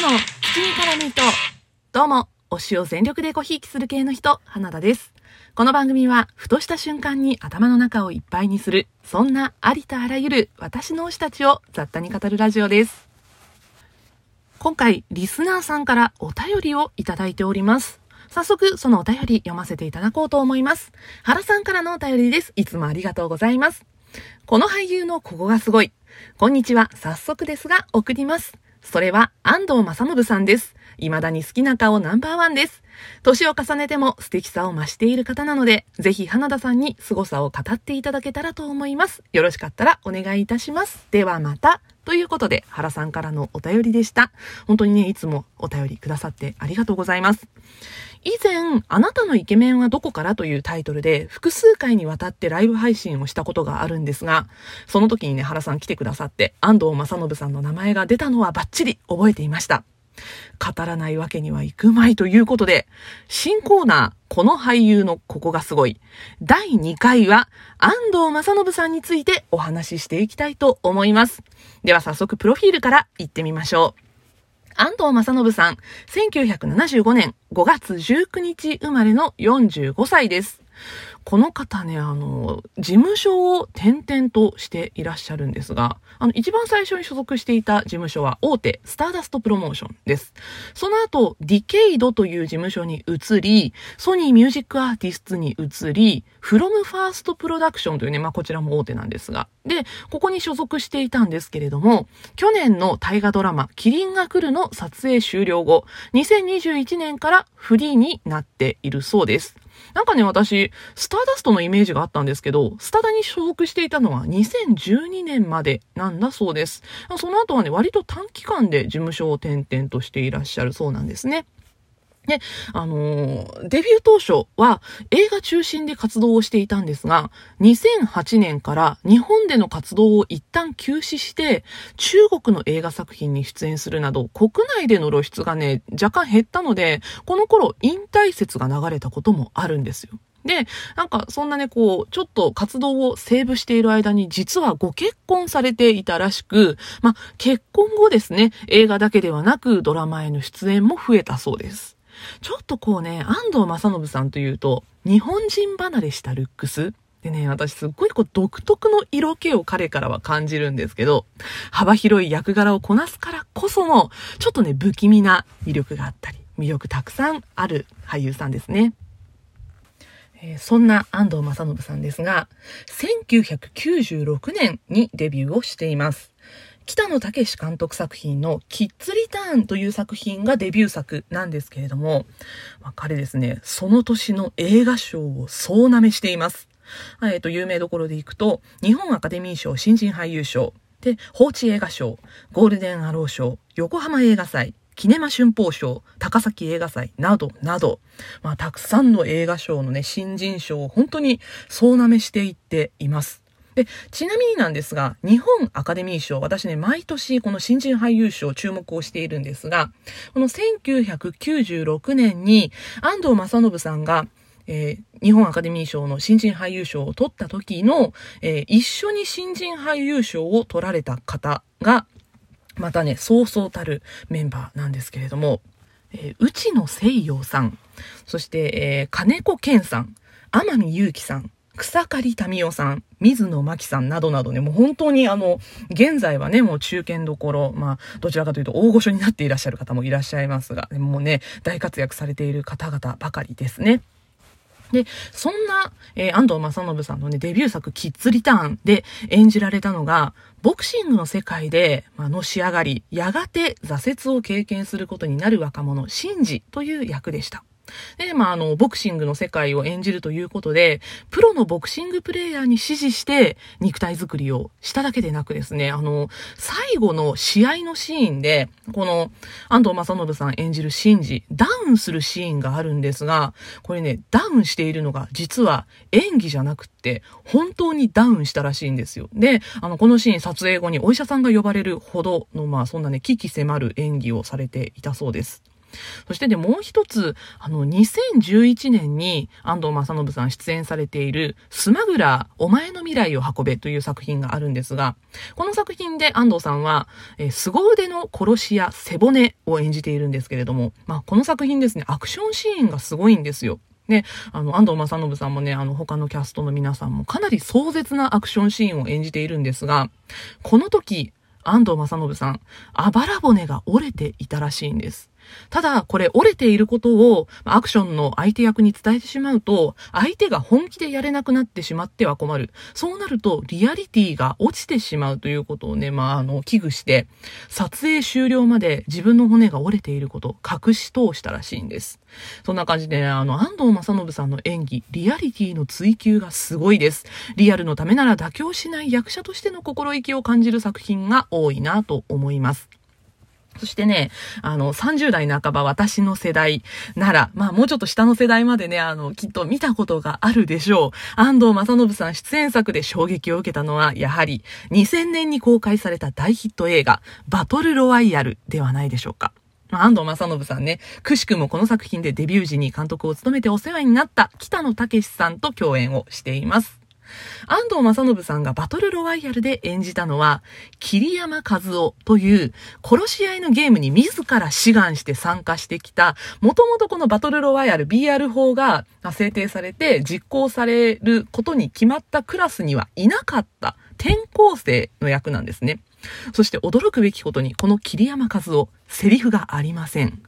の口に絡むと、どうも、推しを全力でごひいきする系の人、花田です。この番組は、ふとした瞬間に頭の中をいっぱいにする、そんなありとあらゆる私の推したちを雑多に語るラジオです。今回、リスナーさんからお便りをいただいております。早速、そのお便り読ませていただこうと思います。原さんからのお便りです。いつもありがとうございます。この俳優のここがすごい。こんにちは。早速ですが、送ります。それは安藤正信さんです。未だに好きな顔ナンバーワンです。年を重ねても素敵さを増している方なので、ぜひ花田さんに凄さを語っていただけたらと思います。よろしかったらお願いいたします。ではまた。ということで、原さんからのお便りでした。本当にね、いつもお便りくださってありがとうございます。以前、あなたのイケメンはどこからというタイトルで複数回にわたってライブ配信をしたことがあるんですが、その時にね、原さん来てくださって安藤正信さんの名前が出たのはバッチリ覚えていました。語らないわけにはいくまいということで、新コーナー、この俳優のここがすごい。第2回は、安藤正信さんについてお話ししていきたいと思います。では早速、プロフィールから行ってみましょう。安藤正信さん、1975年5月19日生まれの45歳です。この方ね、あの、事務所を転々としていらっしゃるんですが、あの、一番最初に所属していた事務所は大手、スターダストプロモーションです。その後、ディケイドという事務所に移り、ソニーミュージックアーティストに移り、フロムファーストプロダクションというね、まあ、こちらも大手なんですが、で、ここに所属していたんですけれども、去年の大河ドラマ、キリンが来るの撮影終了後、2021年からフリーになっているそうです。なんかね、私、スターダストのイメージがあったんですけど、スタダに所属していたのは2012年までなんだそうです。その後はね、割と短期間で事務所を転々としていらっしゃるそうなんですね。で、あのー、デビュー当初は映画中心で活動をしていたんですが、2008年から日本での活動を一旦休止して、中国の映画作品に出演するなど、国内での露出がね、若干減ったので、この頃引退説が流れたこともあるんですよ。で、なんかそんなね、こう、ちょっと活動をセーブしている間に実はご結婚されていたらしく、まあ、結婚後ですね、映画だけではなくドラマへの出演も増えたそうです。ちょっとこうね、安藤正信さんというと、日本人離れしたルックスでね、私すっごいこう独特の色気を彼からは感じるんですけど、幅広い役柄をこなすからこその、ちょっとね、不気味な魅力があったり、魅力たくさんある俳優さんですね。え、そんな安藤正信さんですが、1996年にデビューをしています。北野武監督作品のキッズリターンという作品がデビュー作なんですけれども、まあ、彼ですね、その年の映画賞を総なめしています。えっ、と、有名どころでいくと、日本アカデミー賞新人俳優賞、で、放置映画賞、ゴールデンアロー賞、横浜映画祭、キネマ春報賞、高崎映画祭などなど、まあ、たくさんの映画賞のね、新人賞を本当に総なめしていっています。で、ちなみになんですが、日本アカデミー賞、私ね、毎年この新人俳優賞注目をしているんですが、この1996年に安藤正信さんが、えー、日本アカデミー賞の新人俳優賞を取った時の、えー、一緒に新人俳優賞を取られた方が、またね、そうそうたるメンバーなんですけれども、えー、内野聖陽さん、そして、えー、金子健さん、天海祐希さん、草刈民夫さん、水野真紀さんなどなどね、もう本当にあの、現在はね、もう中堅どころ、まあ、どちらかというと大御所になっていらっしゃる方もいらっしゃいますが、もうね、大活躍されている方々ばかりですね。で、そんな、えー、安藤正信さんのね、デビュー作、キッズリターンで演じられたのが、ボクシングの世界で、まあのし上がり、やがて挫折を経験することになる若者、シンジという役でした。で、まあ、あの、ボクシングの世界を演じるということで、プロのボクシングプレイヤーに指示して肉体作りをしただけでなくですね、あの、最後の試合のシーンで、この安藤正信さん演じるシンジ、ダウンするシーンがあるんですが、これね、ダウンしているのが実は演技じゃなくって、本当にダウンしたらしいんですよ。で、あの、このシーン撮影後にお医者さんが呼ばれるほどの、まあ、そんなね、危機迫る演技をされていたそうです。そしてね、もう一つ、あの、2011年に安藤正信さん出演されている、スマグラー、お前の未来を運べという作品があるんですが、この作品で安藤さんは、えー、凄腕の殺し屋背骨を演じているんですけれども、まあ、この作品ですね、アクションシーンがすごいんですよ。ね、あの、安藤正信さんもね、あの、他のキャストの皆さんもかなり壮絶なアクションシーンを演じているんですが、この時、安藤正信さん、あばら骨が折れていたらしいんです。ただ、これ折れていることをアクションの相手役に伝えてしまうと、相手が本気でやれなくなってしまっては困る。そうなると、リアリティが落ちてしまうということをね、まあ、あの、危惧して、撮影終了まで自分の骨が折れていることを隠し通したらしいんです。そんな感じで、ね、あの、安藤正信さんの演技、リアリティの追求がすごいです。リアルのためなら妥協しない役者としての心意気を感じる作品が多いなと思います。そしてね、あの、30代半ば私の世代なら、まあもうちょっと下の世代までね、あの、きっと見たことがあるでしょう。安藤正信さん出演作で衝撃を受けたのは、やはり2000年に公開された大ヒット映画、バトルロワイヤルではないでしょうか。ま、安藤正信さんね、くしくもこの作品でデビュー時に監督を務めてお世話になった北野武さんと共演をしています。安藤正信さんがバトルロワイヤルで演じたのは、桐山和夫という殺し合いのゲームに自ら志願して参加してきた、もともとこのバトルロワイヤル BR 法が制定されて実行されることに決まったクラスにはいなかった転校生の役なんですね。そして驚くべきことに、この桐山和夫、セリフがありません。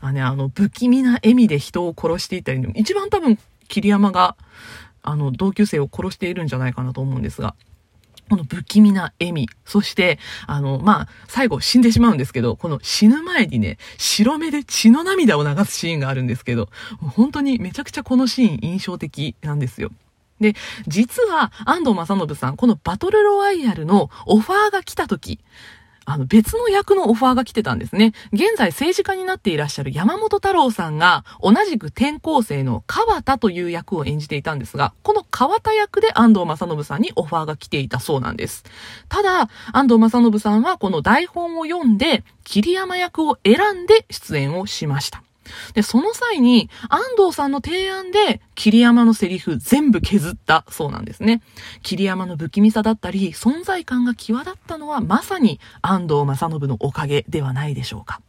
あ,、ね、あの、不気味な笑みで人を殺していたり、一番多分桐山があの、同級生を殺しているんじゃないかなと思うんですが、この不気味な笑み。そして、あの、まあ、最後死んでしまうんですけど、この死ぬ前にね、白目で血の涙を流すシーンがあるんですけど、本当にめちゃくちゃこのシーン印象的なんですよ。で、実は安藤正信さん、このバトルロワイヤルのオファーが来た時、あの別の役のオファーが来てたんですね。現在政治家になっていらっしゃる山本太郎さんが同じく転校生の川田という役を演じていたんですが、この川田役で安藤正信さんにオファーが来ていたそうなんです。ただ、安藤正信さんはこの台本を読んで、桐山役を選んで出演をしました。で、その際に、安藤さんの提案で、桐山のセリフ全部削ったそうなんですね。桐山の不気味さだったり、存在感が際立ったのは、まさに安藤正信のおかげではないでしょうか。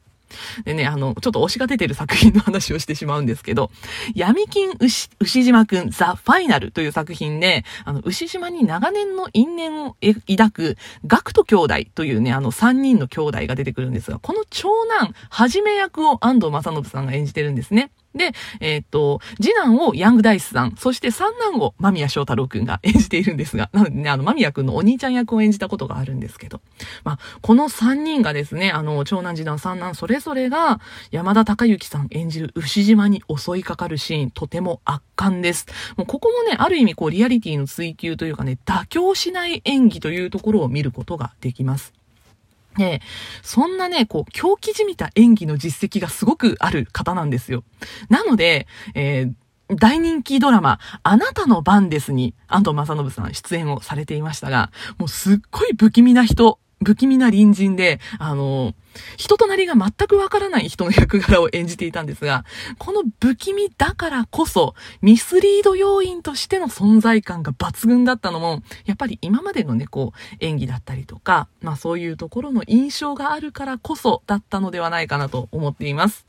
でね、あの、ちょっと推しが出てる作品の話をしてしまうんですけど、闇金牛、牛島くんザ・ファイナルという作品で、あの、牛島に長年の因縁を抱く、ガクト兄弟というね、あの、三人の兄弟が出てくるんですが、この長男、はじめ役を安藤正信さんが演じてるんですね。で、えー、っと、次男をヤングダイスさん、そして三男を間宮祥太郎くんが演じているんですが、なのでね、あの、間宮くんのお兄ちゃん役を演じたことがあるんですけど、まあ、この三人がですね、あの、長男、次男、三男、それぞれが、山田孝之さん演じる牛島に襲いかかるシーン、とても圧巻です。もうここもね、ある意味こう、リアリティの追求というかね、妥協しない演技というところを見ることができます。で、そんなね、こう、狂気じみた演技の実績がすごくある方なんですよ。なので、えー大人気ドラマ、あなたの番ですに、安藤正信さん出演をされていましたが、もうすっごい不気味な人不気味な隣人で、あの、人となりが全くわからない人の役柄を演じていたんですが、この不気味だからこそ、ミスリード要因としての存在感が抜群だったのも、やっぱり今までのね、こう、演技だったりとか、まあそういうところの印象があるからこそだったのではないかなと思っています。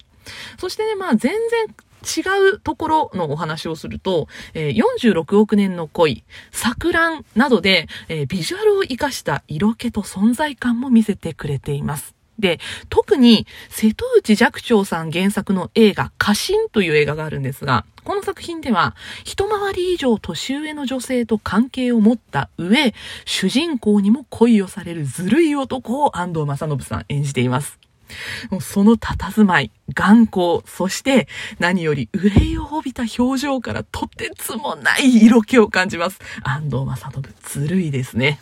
そしてね、まあ全然違うところのお話をすると、え、46億年の恋、錯乱などで、え、ビジュアルを活かした色気と存在感も見せてくれています。で、特に瀬戸内寂聴さん原作の映画、家臣という映画があるんですが、この作品では、一回り以上年上の女性と関係を持った上、主人公にも恋をされるずるい男を安藤正信さん演じています。もうその佇まい、眼光、そして何より憂いを帯びた表情からとてつもない色気を感じます。安藤正信、ずるいですね。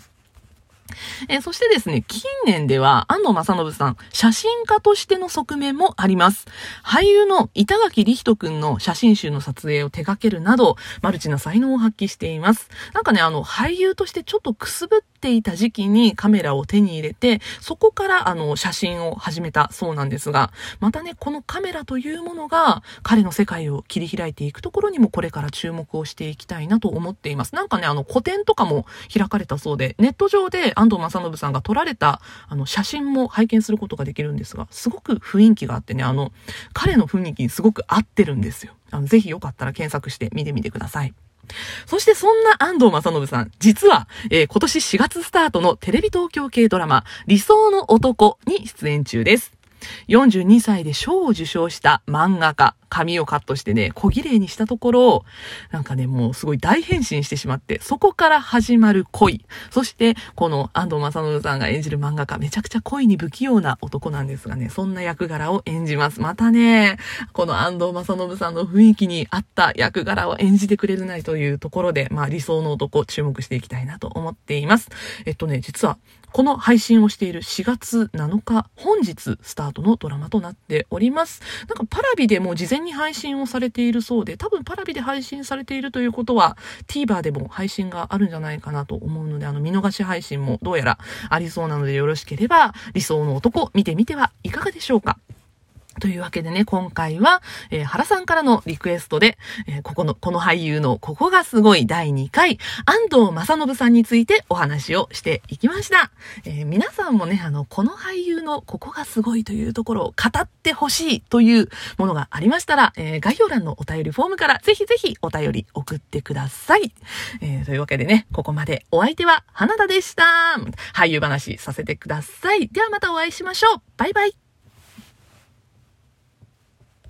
えー、そしてですね、近年では安藤正信さん、写真家としての側面もあります。俳優の板垣理人くんの写真集の撮影を手掛けるなど、マルチな才能を発揮しています。なんかね、あの、俳優としてちょっとくすぶっていた時期にカメラを手に入れて、そこからあの、写真を始めたそうなんですが、またね、このカメラというものが、彼の世界を切り開いていくところにもこれから注目をしていきたいなと思っています。なんかね、あの、個展とかも開かれたそうで、ネット上で安藤正信さんが撮られた、あの、写真も拝見することができるんですが、すごく雰囲気があってね、あの、彼の雰囲気にすごく合ってるんですよ。あの、ぜひよかったら検索して見てみてください。そしてそんな安藤正信さん、実は、えー、今年4月スタートのテレビ東京系ドラマ、理想の男に出演中です。42歳で賞を受賞した漫画家、髪をカットしてね、小綺麗にしたところ、なんかね、もうすごい大変身してしまって、そこから始まる恋。そして、この安藤正信さんが演じる漫画家、めちゃくちゃ恋に不器用な男なんですがね、そんな役柄を演じます。またね、この安藤正信さんの雰囲気に合った役柄を演じてくれるないというところで、まあ理想の男注目していきたいなと思っています。えっとね、実は、この配信をしている4月7日、本日スタートのドラマとなっております。なんかパラビでも事前に配信をされているそうで、多分パラビで配信されているということは、TVer でも配信があるんじゃないかなと思うので、あの、見逃し配信もどうやらありそうなのでよろしければ、理想の男見てみてはいかがでしょうか。というわけでね、今回は、えー、原さんからのリクエストで、えー、ここの、この俳優のここがすごい第2回、安藤正信さんについてお話をしていきました。えー、皆さんもね、あの、この俳優のここがすごいというところを語ってほしいというものがありましたら、え概要欄のお便りフォームからぜひぜひお便り送ってください。えというわけでね、ここまでお相手は花田でした。俳優話させてください。ではまたお会いしましょう。バイバイ。